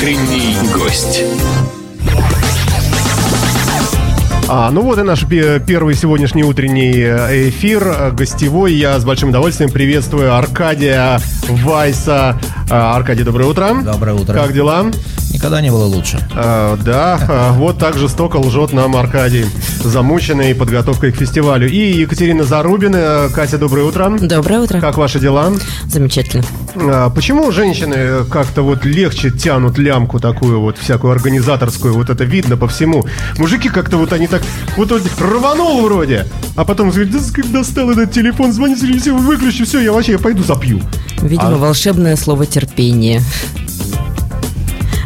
Утренний гость. А, ну вот и наш пе- первый сегодняшний утренний э, эфир э, гостевой. Я с большим удовольствием приветствую Аркадия Вайса. А, Аркадий, доброе утро. Доброе утро. Как дела? Никогда не было лучше. А, да, а, вот так жестоко лжет нам Аркадий, замученный подготовкой к фестивалю. И Екатерина Зарубина. Катя, доброе утро. Доброе утро. Как ваши дела? Замечательно. А, Почему женщины как-то вот легче тянут лямку такую вот всякую организаторскую, вот это видно по всему. Мужики как-то вот они так вот, вот рванул вроде, а потом говорит, да как достал этот телефон, звонит, все, выключи, все, я вообще я пойду запью. Видимо, А- волшебное слово терпение.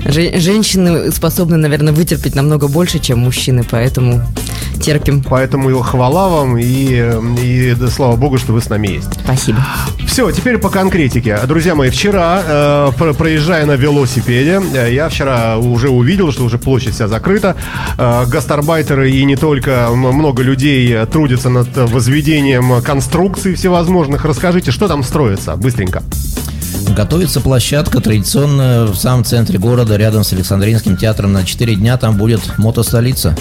Же- женщины способны, наверное, вытерпеть намного больше, чем мужчины, поэтому терпим. Поэтому и хвала вам и, и да, слава богу, что вы с нами есть. Спасибо. Все, теперь по конкретике. Друзья мои, вчера, э, про- проезжая на велосипеде, э, я вчера уже увидел, что уже площадь вся закрыта. Э, гастарбайтеры и не только, много людей трудятся над возведением конструкций всевозможных. Расскажите, что там строится? Быстренько. Готовится площадка традиционная в самом центре города, рядом с Александринским театром. На 4 дня там будет мотостолица.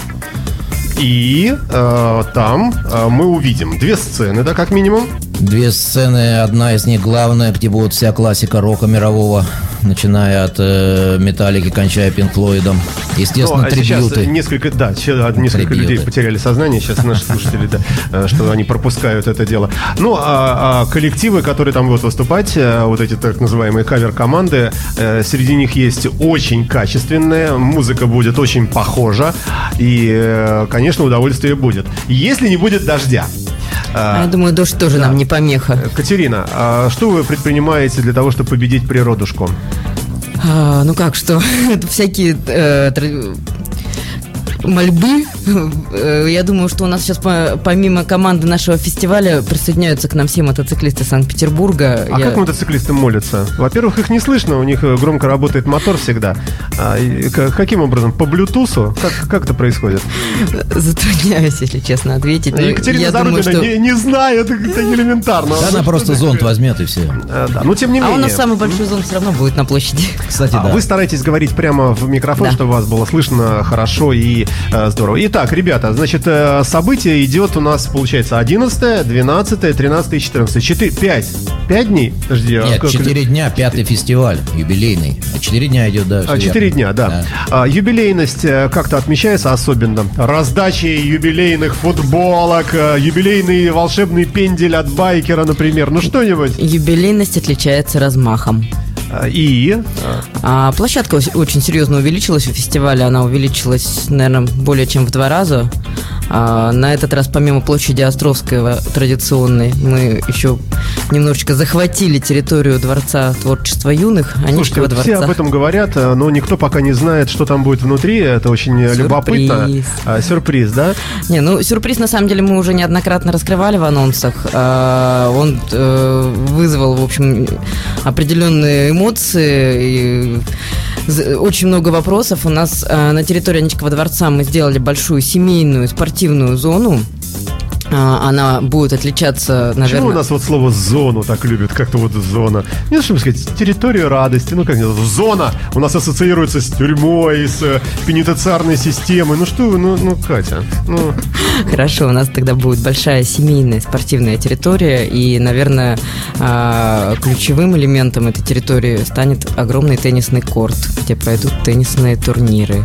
И э, там э, мы увидим две сцены, да, как минимум. Две сцены, одна из них главная, где будет вся классика рока мирового, начиная от э, Металлики, кончая Пинк Флойдом. Естественно, Ну, а сейчас трибьюты. несколько, да, сейчас несколько Трибьюты. людей потеряли сознание, сейчас наши слушатели, да, э, что они пропускают это дело. Ну, а, а коллективы, которые там будут выступать, э, вот эти так называемые кавер-команды, э, среди них есть очень качественная, музыка будет очень похожа, и, конечно, удовольствие будет. Если не будет дождя. А А, Я думаю, дождь тоже нам не помеха. Катерина, а что вы предпринимаете для того, чтобы победить природушку? А, ну как, что? Всякие э, мольбы. Э, Я думаю, что у нас сейчас по- помимо команды нашего фестиваля присоединяются к нам все мотоциклисты Санкт-Петербурга. А Я- как мотоциклисты молятся? Во-первых, их не слышно, у них э, громко работает мотор всегда. А, и каким образом? По блютусу? Как, как это происходит? Затрудняюсь, если честно, ответить. но Екатерина я думаю, Зарубина что... не, не знает, это элементарно. Да, она просто зонт возьмет и все. А, да. Но тем не А менее. у нас самый большой зон все равно будет на площади. Кстати, А, да. Вы стараетесь говорить прямо в микрофон, Да. чтобы вас было слышно хорошо и э, здорово. Итак, ребята, значит, э, событие идет у нас, получается, 11, 12, 13 и 14. 4, 5. 5 дней? Подожди, а Нет, как- 4 дня, пятый фестиваль, юбилейный. А 4 дня идет, да. А, всё Четыре верно. дня, да. А, юбилейность э, как-то отмечается особенно. Раздачи юбилейных футболок, э, юбилейный волшебный пендель от байкера, например. Ну что-нибудь. Юбилейность отличается размахом. А, И А площадка очень серьезно увеличилась у фестиваля. Она увеличилась, наверное, более чем в два раза. А, на этот раз, помимо площади Островского традиционной, мы еще немножечко захватили территорию Дворца творчества юных, Слушайте, Аничкова вот дворца. все об этом говорят, э, но никто пока не знает, что там будет внутри. Это очень э, Сюрприз. любопытно. А, Сюрприз, да? Не, ну сюрприз на самом деле мы уже неоднократно раскрывали в анонсах. А, Он э, вызвал, в общем, определенные эмоции. И з- очень много вопросов. У нас а, на территории Аничкова дворца мы сделали большую семейную спортивную зону. А, Она будет отличаться, Почему наверное... у нас вот слово «зону» так любят? Как-то вот «зона». Не знаю, сказать, территория радости. Ну, как это, «зона» у нас ассоциируется с тюрьмой, с э, пенитенциарной системой. Ну, что вы, ну, ну, Катя, ну... Хорошо, у нас тогда будет большая семейная спортивная территория, и, наверное, а, ключевым элементом этой территории станет огромный теннисный корт, где пройдут теннисные турниры.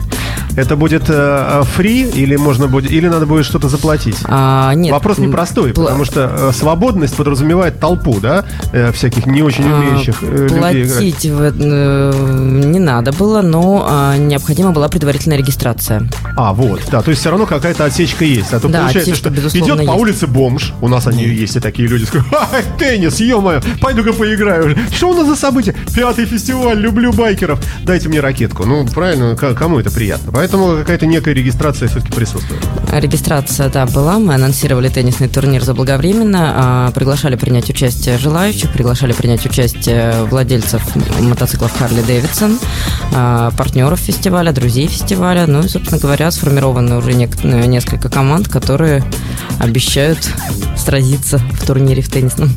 Это будет э, фри или можно будет, или надо будет что-то заплатить? А, нет, Вопрос непростой, пла- потому что э, свободность подразумевает толпу, да, э, всяких не очень а, умеющих э, людей. Платить в- не надо было, но а, необходима была предварительная регистрация. А, вот, да, то есть все равно какая-то отсечка есть. А то Да, получается, отсечка, что идет по улице бомж, у нас они есть и такие люди, скажут, «Ай, теннис, ё-моё, пойду-ка поиграю. Что у нас за событие? Пятый фестиваль, люблю байкеров. Дайте мне ракетку. Ну, правильно, кому это приятно? Поэтому какая-то некая регистрация все-таки присутствует. Регистрация, да, была. Мы анонсировали теннисный турнир заблаговременно. а, Приглашали принять участие желающих, приглашали принять участие владельцев мотоциклов Харли Дэвидсон, а, партнеров фестиваля, друзей фестиваля. Ну и, собственно говоря, сформированы уже несколько команд, которые обещают сразиться в турнире в теннисном.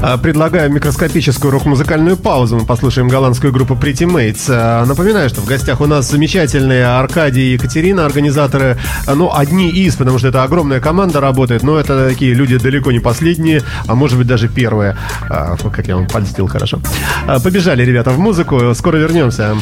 А, Предлагаю микроскопическую рок-музыкальную паузу. Мы послушаем голландскую группу Pretty Mates. Напоминаю, что в гостях у нас замечательные Аркадий и Екатерина, организаторы. Ну, одни из, потому что это огромная команда работает, но это такие люди далеко не последние, а может быть даже первые. А, Как я вам польстил хорошо. А, Побежали, ребята, в музыку. Скоро вернемся.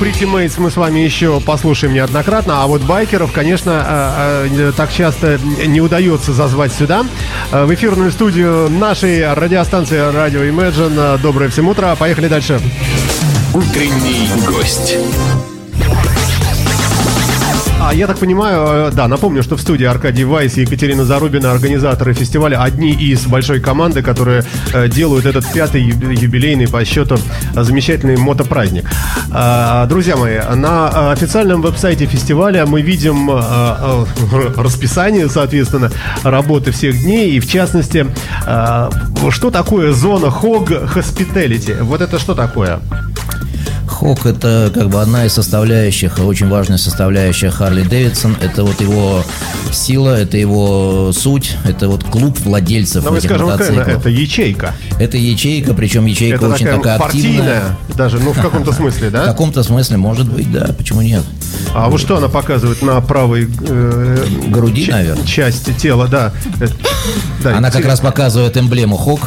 Pretty Mates мы с вами еще послушаем неоднократно, а вот байкеров, конечно, э, э, так часто не удается зазвать сюда. Э, В эфирную студию нашей радиостанции Radio Imagine. Доброе всем утро. Поехали дальше. Утренний гость. А я так понимаю, э, да, напомню, что в студии Аркадий Вайс и Екатерина Зарубина, организаторы фестиваля, одни из большой команды, которые э, делают этот пятый юбилейный по счету замечательный мотопраздник. А, Друзья мои, на э, официальном веб-сайте фестиваля мы видим расписание, соответственно, работы всех дней, и в частности, что такое зона Hog Hospitality? Вот это что такое? Хок это как бы одна из составляющих, очень важная составляющая Харли Дэвидсон. Это вот его сила, это его суть, это вот клуб владельцев Ну, мы этих скажем, мотоциклов. это ячейка. Это ячейка, причем ячейка Это очень такая такая партийная, активная. даже, ну, в каком-то смысле, В да? каком-то смысле, может быть, да, почему нет? А вот что она показывает на правой э, Груди, ча- наверное. части тела, да. Да, Она как раз показывает эмблему Хок.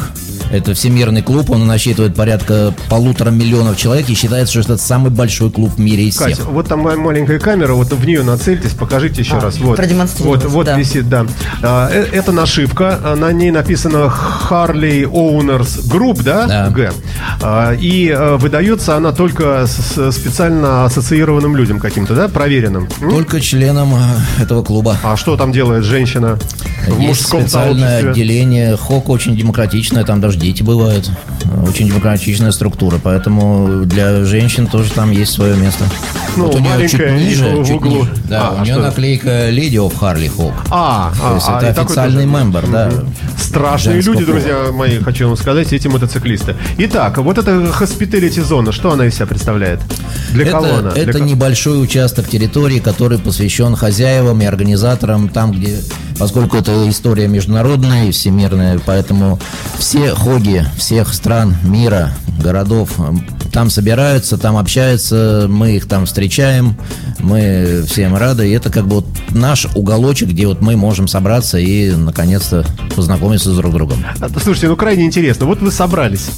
Это всемирный клуб, он насчитывает порядка полутора миллионов человек и считается, что это самый большой клуб в мире из Катя, всех. вот там ма- маленькая камера, вот в нее нацельтесь, покажите еще А, раз. Вот, вот, вот да. висит, да. А, э, Это нашивка, а, на ней написано Harley Owners Group, да? Да. Г. А, И э, выдается она только с специально ассоциированным людям каким-то, да, проверенным. М? Только членам э, этого клуба. А что там делает женщина в Есть мужском специальное сообществе? отделение. ХОК очень демократичное, там даже дети бывают. Очень демократичная структура, поэтому для женщин тоже там есть свое место. Ну, вот у нее чуть ниже, в чуть углу. ниже. Да, А, у а нее что? наклейка Lady of Harley Hawk. А, То есть а, это такой официальный мембер, да. Страшные люди, пола. друзья мои, хочу вам сказать, эти мотоциклисты. Итак, вот эта hospitality зона, что она из себя представляет? Для это, кого она? Для это ко- небольшой участок территории, который посвящен хозяевам и организаторам, там, где, поскольку это история международная и всемирная, поэтому все хоги всех стран мира, городов, там собираются, там общаются, мы их там встречаем, мы всем рады, и это как бы вот наш уголочек, где вот мы можем собраться и, наконец-то, познакомиться с друг другом. А, Слушайте, ну крайне интересно. Вот вы собрались.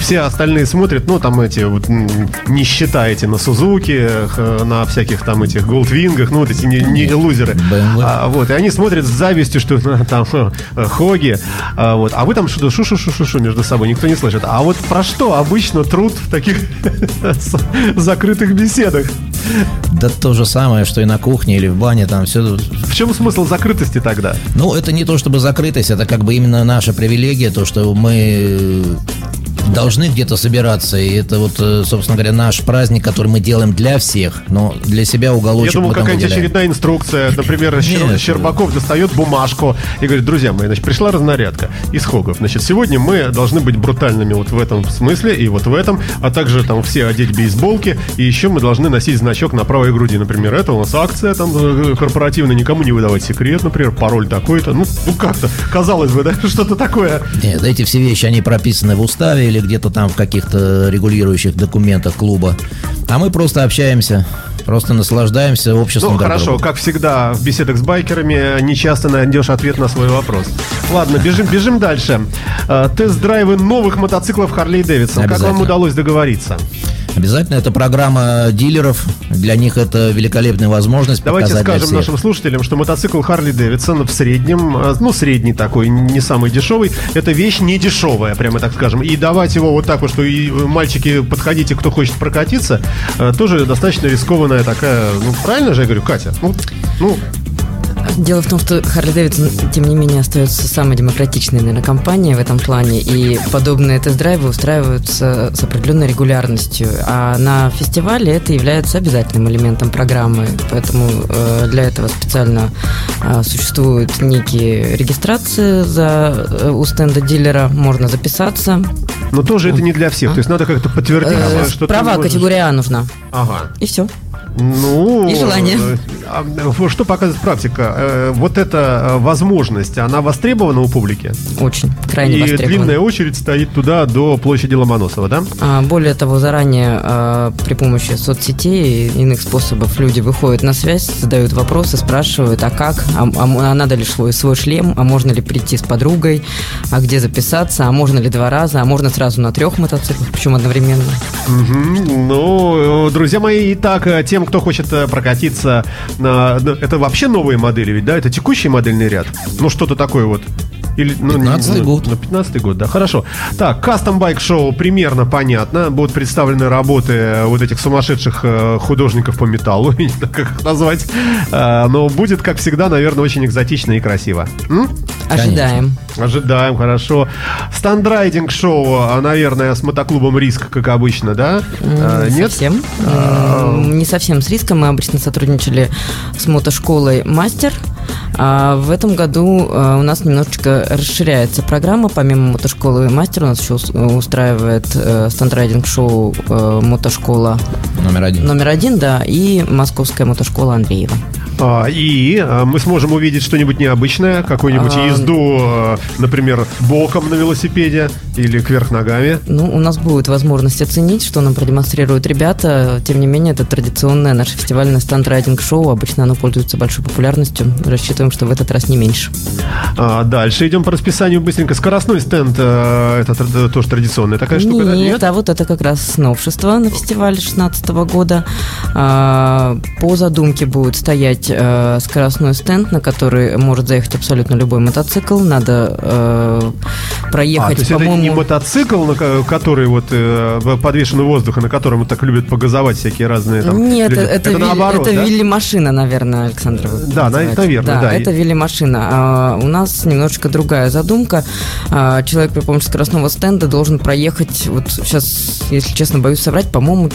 Все остальные смотрят, ну, там эти, вот, не считаете на Сузуки, х- на всяких там этих Голдвингах, ну, вот эти не, не лузеры. А, вот, и они смотрят с завистью, что там х, Хоги, а, вот, а вы там что-то шу-шу-шу-шу между собой, никто не слышит. А вот про что обычно труд в таких закрытых беседах? Да то же самое, что и на кухне или в бане, там все В чем смысл закрытости тогда? Ну, это не то чтобы закрытость, это как бы именно наша привилегия, то, что мы должны где-то собираться, и это вот, э, собственно говоря, наш праздник, который мы делаем для всех, но для себя Я уголочек думал, там какая-нибудь выделяем. очередная инструкция. Например, Щер- Нет. Щербаков достает бумажку и говорит, друзья мои, значит, пришла разнарядка из хогов. Значит, сегодня мы должны быть брутальными вот в этом смысле и вот в этом, а также там все одеть бейсболки, и еще мы должны носить значок на правой груди. Например, это у нас акция там э, корпоративная, никому не выдавать секрет, например, пароль такой-то. Ну, ну как-то, казалось бы, да, что-то такое. Нет, эти все вещи, они прописаны в уставе или где-то там в каких-то регулирующих документах клуба. А мы просто общаемся, просто наслаждаемся обществом Ну, хорошо, друга. как всегда, в беседах с байкерами не часто найдешь ответ на свой вопрос. Ладно, бежим, бежим дальше. Э, Тест-драйвы новых мотоциклов Harley Davidson. Как вам удалось договориться? Обязательно это программа дилеров, для них это великолепная возможность Давайте скажем нашим слушателям, что мотоцикл Harley Davidson в среднем, э, ну, средний такой, не самый дешевый, это вещь не дешевая, прямо так скажем. И давать его вот так вот, что и э, мальчики, подходите, кто хочет прокатиться, э, тоже достаточно рискованная такая, ну, правильно же я говорю, Катя? Ну, ну, Дело в том, что Харли Дэвидсон, тем не менее, остается самой демократичной, наверное, компанией в этом плане, и подобные тест-драйвы устраиваются с определенной регулярностью, а на фестивале это является обязательным элементом программы, поэтому э, для этого специально э, существуют некие регистрации за, э, у стенда дилера, можно записаться. но тоже это не для всех. То есть надо как-то подтвердить, что права категория А нужна, Ага. и все. Ну, И желание. э, а, Что показывает практика? Э, Вот эта э, возможность, она востребована у публики? Очень, крайне И востребована. длинная очередь стоит туда до площади Ломоносова, да? А, Более того, заранее а, при помощи соцсетей и иных способов люди выходят на связь, задают вопросы, спрашивают, а как, а, а а надо ли свой, свой шлем, а можно ли прийти с подругой, а где записаться, а можно ли два раза, а можно сразу на трех мотоциклах, причем одновременно. Мгм. Ну, э, друзья мои, итак, э, тем, кто хочет э, прокатиться, на- это вообще новые модели ведь, да? Это текущий модельный ряд? Ну, что-то такое вот. Или, ну, 15-й ну, год. Ну, 15 год, да, хорошо. Так, кастом байк шоу примерно понятно. Будут представлены работы э, вот этих сумасшедших э, художников по металлу, не знаю, как их назвать. А, Но будет, как всегда, наверное, очень экзотично и красиво. М? Ожидаем. Ожидаем, хорошо. Стандрайдинг шоу, а, наверное, с мотоклубом Риск, как обычно, да? А, Не Нет? совсем. М, Не совсем с риском. Мы обычно сотрудничали с мотошколой «Мастер». А в этом году а, у нас немножечко расширяется программа. Помимо мотошколы «Мастер» у нас еще ус- устраивает э, стандрайдинг-шоу э, мотошкола Номер один. номер один, да, и московская мотошкола Андреева. А, И а, мы сможем увидеть что-нибудь необычное, какую-нибудь А, езду, а, например, боком на велосипеде или кверх ногами. Ну, у нас будет возможность оценить, что нам продемонстрируют ребята. Тем не менее, это традиционное наше фестивальное стандрайдинг-шоу. Обычно оно пользуется большой популярностью. Рассчитываем, что в этот раз не меньше. А, Дальше идем по расписанию быстренько. Скоростной стенд, это тоже традиционная такая штука, да? Нет, а вот это как раз новшество на фестивале 2016 года. По задумке будет стоять э, скоростной стенд, на который может заехать абсолютно любой мотоцикл. Надо э, А, проехать, то есть это по-моему... не мотоцикл, на ко- который вот э, подвешен в воздух, и на котором так любят погазовать всякие разные там Нет, люди. это, вилли- наоборот, это да? вилли-машина, наверное, Александр. вы Да, на- называете. наверное, да. это вилли-машина. А у нас немножечко другая задумка. А, человек при помощи скоростного стенда должен проехать, вот сейчас, если честно, боюсь соврать, по-моему,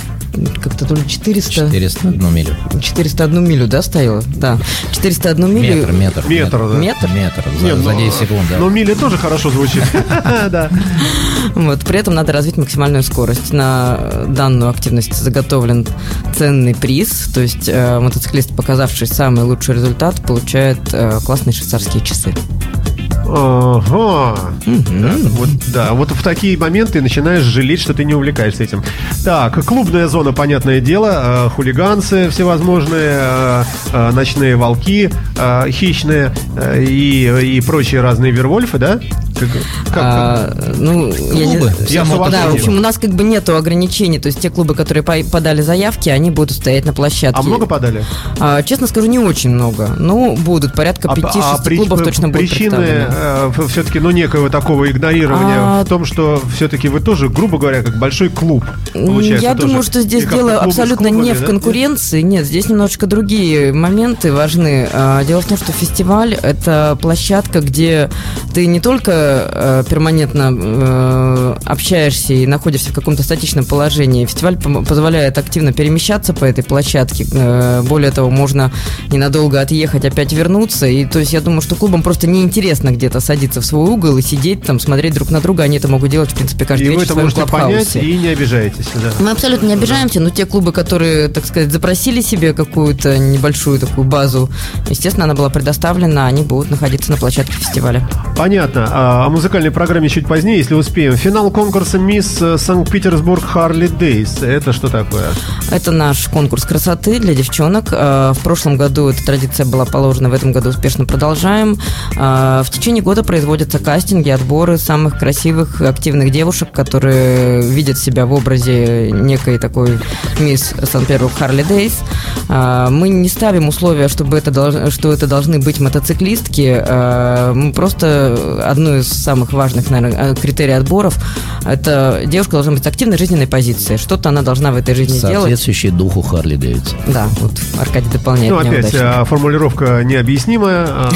как-то то ли 400... 401 милю. 401 милю, да, стояла? Да. 401 милю. Метр, метр. Метр, да. Метр? Метр. За, Не, за ну, 10 секунд, да. Но мили тоже хорошо звучит. Да. Вот, при этом надо развить максимальную скорость. На данную активность заготовлен ценный приз, то есть э, мотоциклист, показавший самый лучший результат, получает э, классные швейцарские часы. Ага. Да, вот, да, вот в такие моменты начинаешь жалеть, что ты не увлекаешься этим. Так, клубная зона, понятное дело, э, хулиганцы всевозможные, э, э, ночные волки, э, хищные э, и, и прочие разные вервольфы, да? Как- как- А, ну, я не- Клубы. Я мотоциклы. Да, в общем, у нас как бы нету ограничений, то есть те клубы, которые по- подали заявки, они будут стоять на площадке. а много подали? А, честно скажу, не очень много. Ну, будут порядка 5-6 при- клубов точно будут причины представлены. все-таки, ну, некого такого игнорирования А- в том, что все-таки вы тоже, грубо говоря, как большой клуб. Получается, Я тоже. думаю, что здесь дело абсолютно не клубами, в да? конкуренции. Нет, здесь немножечко другие моменты важны. А, Дело в том, что фестиваль – это площадка, где ты не только э, перманентно э, общаешься и находишься в каком-то статичном положении. Фестиваль позволяет активно перемещаться по этой площадке. Э, Более того, можно ненадолго отъехать, опять вернуться. И то есть я думаю, что клубам просто неинтересно где-то садиться в свой угол и сидеть там, смотреть друг на друга. Они это могут делать, в принципе, каждый И вы вечер это в своем можете понять и не обижаетесь. Да. Мы абсолютно не обижаемся, но те клубы, которые, так сказать, запросили себе какую-то небольшую такую базу, естественно, она была предоставлена, они будут находиться на площадке фестиваля. Понятно. О музыкальной программе чуть позднее, если успеем. Финал конкурса «Мисс э, Санкт-Петербург Харли Дейс». Это что такое? Это наш конкурс красоты для девчонок. Э, В прошлом году эта традиция была положена, в этом году успешно продолжаем. Э, В течение года производятся кастинги, отборы самых красивых, активных девушек, которые видят себя в образе некой такой мисс Санкт-Петербург Харли Дейс. Мы не ставим условия, чтобы это что это должны быть мотоциклистки. Мы просто одно из самых важных, наверное, критерий отборов это девушка должна быть активной жизненной позицией. Что-то она должна в этой жизни делать. Соответствующий духу Харли Дэвидсон. Да, вот Аркадий дополняет Ну, опять, удачно. а, формулировка необъяснимая, а,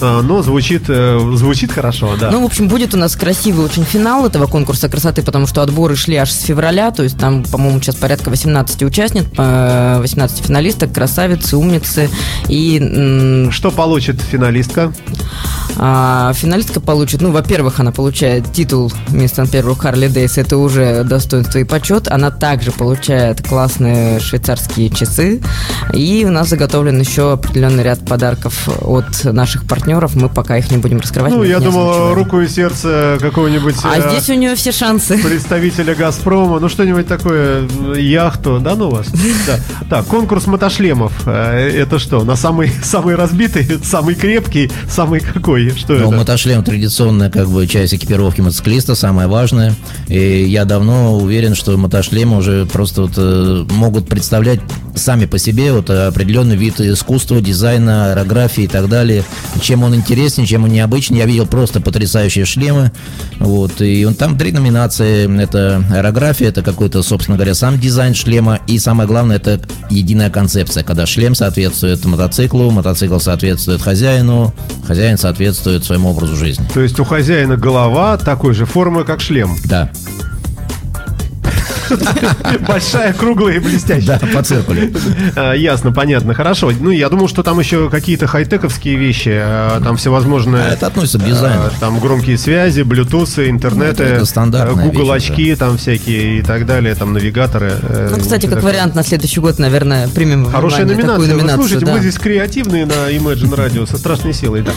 а, но звучит, э, звучит хорошо, да. Ну, в общем, будет у нас красивый очень финал этого конкурса красоты, потому что отборы шли аж с февраля, то есть там, по-моему, сейчас порядка 18 участниц, э, 18 финалисток, красавицы, умницы. И Что получит финалистка? финалистка получит, ну, во-первых, она получает титул мисс Санкт-Петербург Харли Дейс, это уже достоинство и почет. Она также получает классные швейцарские часы. И у нас заготовлен еще определенный ряд подарков от наших партнеров. Мы пока их не будем раскрывать. Ну, я думал, озвучиваем. руку и сердце какого-нибудь А э, здесь у нее все шансы. представителя Газпрома, ну что-нибудь такое, яхту, да, ну вас? Да. Так, конкурс мотошлемов. Э, Это что, на самый, самый разбитый, самый крепкий, самый какой? Что Ну, это? мотошлем традиционная как бы часть экипировки мотоциклиста, самое важное. И я давно уверен, что мотошлемы уже просто вот, э, могут представлять сами по себе вот определенный вид искусства, дизайна, аэрографии и так далее. Чем он интереснее, чем он необычнее. Я видел просто потрясающие шлемы. Вот, и он, там три номинации. Это аэрография, это какой-то, собственно говоря, сам дизайн шлема. И самое главное, это единая концепция, когда шлем соответствует мотоциклу, мотоцикл соответствует хозяину, хозяин соответствует своему образу жизни. То есть у хозяина голова такой же формы, как шлем. Да, Большая, круглая и блестящая. да, по циркулю. А, Ясно, понятно, хорошо. Ну, я думал, что там еще какие-то хай-тековские вещи, а, там всевозможные... А это относится к дизайну. Там громкие связи, блютусы, интернеты, Ну, Google очки там всякие и так далее, там навигаторы. э, Ну, кстати, как вариант на следующий год, наверное, примем Хорошая номинация. Вы слушайте, мы здесь креативные на Imagine Radio со страшной силой. Да.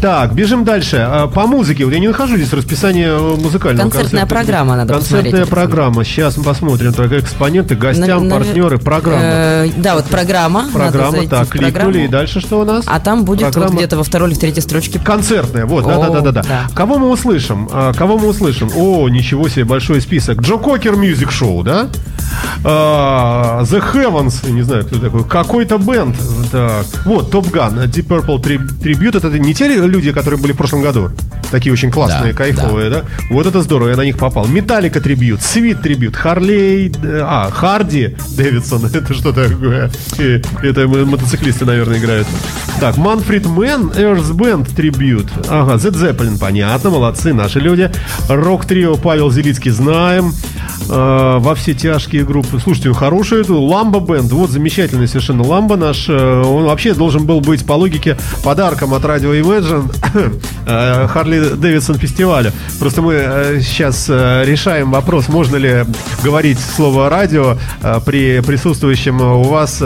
Так, бежим дальше. По музыке. Вот я не нахожу здесь расписание э, музыкального Концертная программа, надо Концертная программа. Сейчас мы посмотрим. Так, экспоненты, гостям, Навер- партнеры, программа. Э, да, вот программа. Программа, так, в программу. кликнули. И дальше что у нас? А там будет вот Программа. где-то во второй или в третьей строчке Концертная, вот, да, да. Кого мы услышим? А, Кого мы услышим? О, ничего себе, большой список. Joe Cocker Music Show, да? А, The Heavens, не знаю, кто такой. Какой-то бенд. Так. Вот, Top Gun, Deep Purple Tri- Tribute. Это не те люди, которые были в прошлом году? Такие очень классные, Да, кайфовые, да. Вот это здорово, я на них попал. Металлика Трибьют, Свит Трибьют, Харлей, э, а, Харди Дэвидсон, это что такое? Э, Это мотоциклисты, наверное, играют. Так, Манфрид Мэн, Earth Band Трибьют. Ага, Zed Zeppelin, понятно, молодцы наши люди. Рок-трио Павел Зелицкий, знаем. э, во все тяжкие группы. Слушайте, хороший это Ламба Бенд. Вот замечательный совершенно Ламба наш. Э, он вообще должен был быть по логике подарком от радио Imagine Харли Дэвидсон фестиваля. Просто мы э, сейчас э, решаем вопрос, можно ли говорить слово радио э, при присутствующем у вас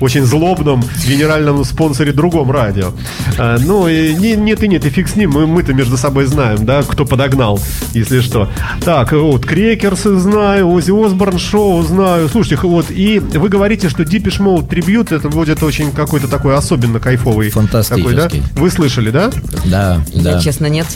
очень злобном генеральном спонсоре другом радио. Ну, и не- нет и нет, и фиг с ним. Мы, мы-то между собой знаем, да, кто подогнал, если что. Так, вот, Крекерсы знаю, Ози Осборн шоу знаю. Слушайте, вот, и вы говорите, что Depeche Mode трибют, это будет очень какой-то такой особенно кайфовый. Такой, да? Фантастический. Вы слышали, да? Да, да. Я, честно, нет.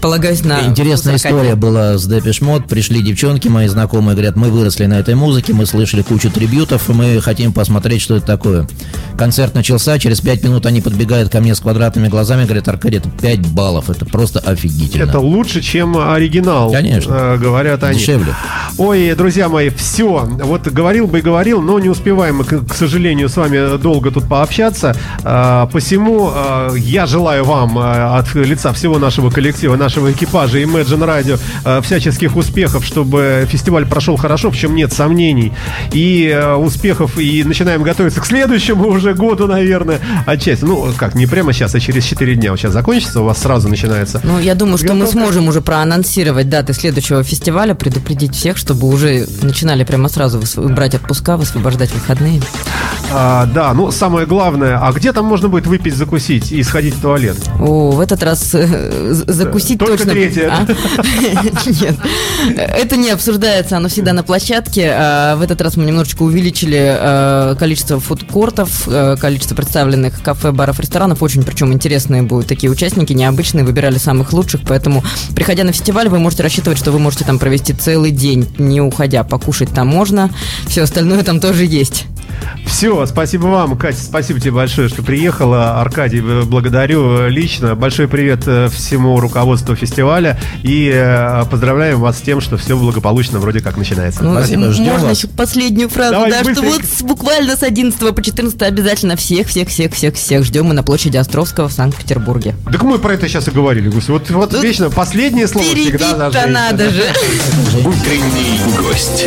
Полагаюсь на... Интересная история была с Depeche Mode. Пришли девчонки, мои знакомые, говорят, мы выросли на этой музыке, мы слышали кучу трибютов, и мы хотим посмотреть, что это такое. Концерт начался, через пять минут они подбегают ко мне с квадратными глазами, говорят, Аркадий, это 5 баллов, это просто офигительно. Это лучше, чем оригинал. Конечно. э, говорят они. Дешевле. Ой, друзья мои, все. Вот говорил бы и говорил, но не успеваем мы, к, к сожалению, с вами долго тут пообщаться. А, посему а, я желаю вам а, от лица всего нашего коллектива, нашего экипажа Imagine Radio а, всяческих успехов, чтобы фестиваль прошел хорошо, в чем нет сомнений. И а, успехов, и начинаем готовиться к следующему уже году, наверное, отчасти. Ну, как, не прямо сейчас, а через 4 дня. Вот сейчас закончится, у вас сразу начинается. Ну, я думаю, что мы Готовка. сможем уже проанонсировать даты следующего фестиваля, предупредить всех, чтобы уже начинали прямо сразу брать отпуска, высвобождать выходные. А, да, ну самое главное, а где там можно будет выпить, закусить и сходить в туалет? О, в этот раз э, з- закусить Только точно... третье. А? Нет, это не обсуждается, оно всегда на площадке. А В этот раз мы немножечко увеличили э, количество фудкортов, э, количество представленных кафе, баров, ресторанов. Очень причем интересные будут такие участники, необычные, выбирали самых лучших, поэтому, приходя на фестиваль, вы можете рассчитывать, что вы можете там провести целый день, не уходя. Покушать там можно, все остальное там тоже есть. Все, спасибо вам, Катя, спасибо тебе большое, что приехала. Аркадий, э, благодарю э, лично. Большой привет э, всему руководству фестиваля и поздравляем вас с тем, что все благополучно вроде как начинается. Ну, Спасибо, ждем можно вас. еще последнюю фразу, Давай, да, что быстренько. вот с- буквально с 11 по 14 обязательно всех, всех, всех, всех, всех ждем мы на площади Островского в Санкт-Петербурге. Так мы про это сейчас и говорили, Гусь. Вот, вот Ну, вечно последнее слово всегда надо же. Утренний гость.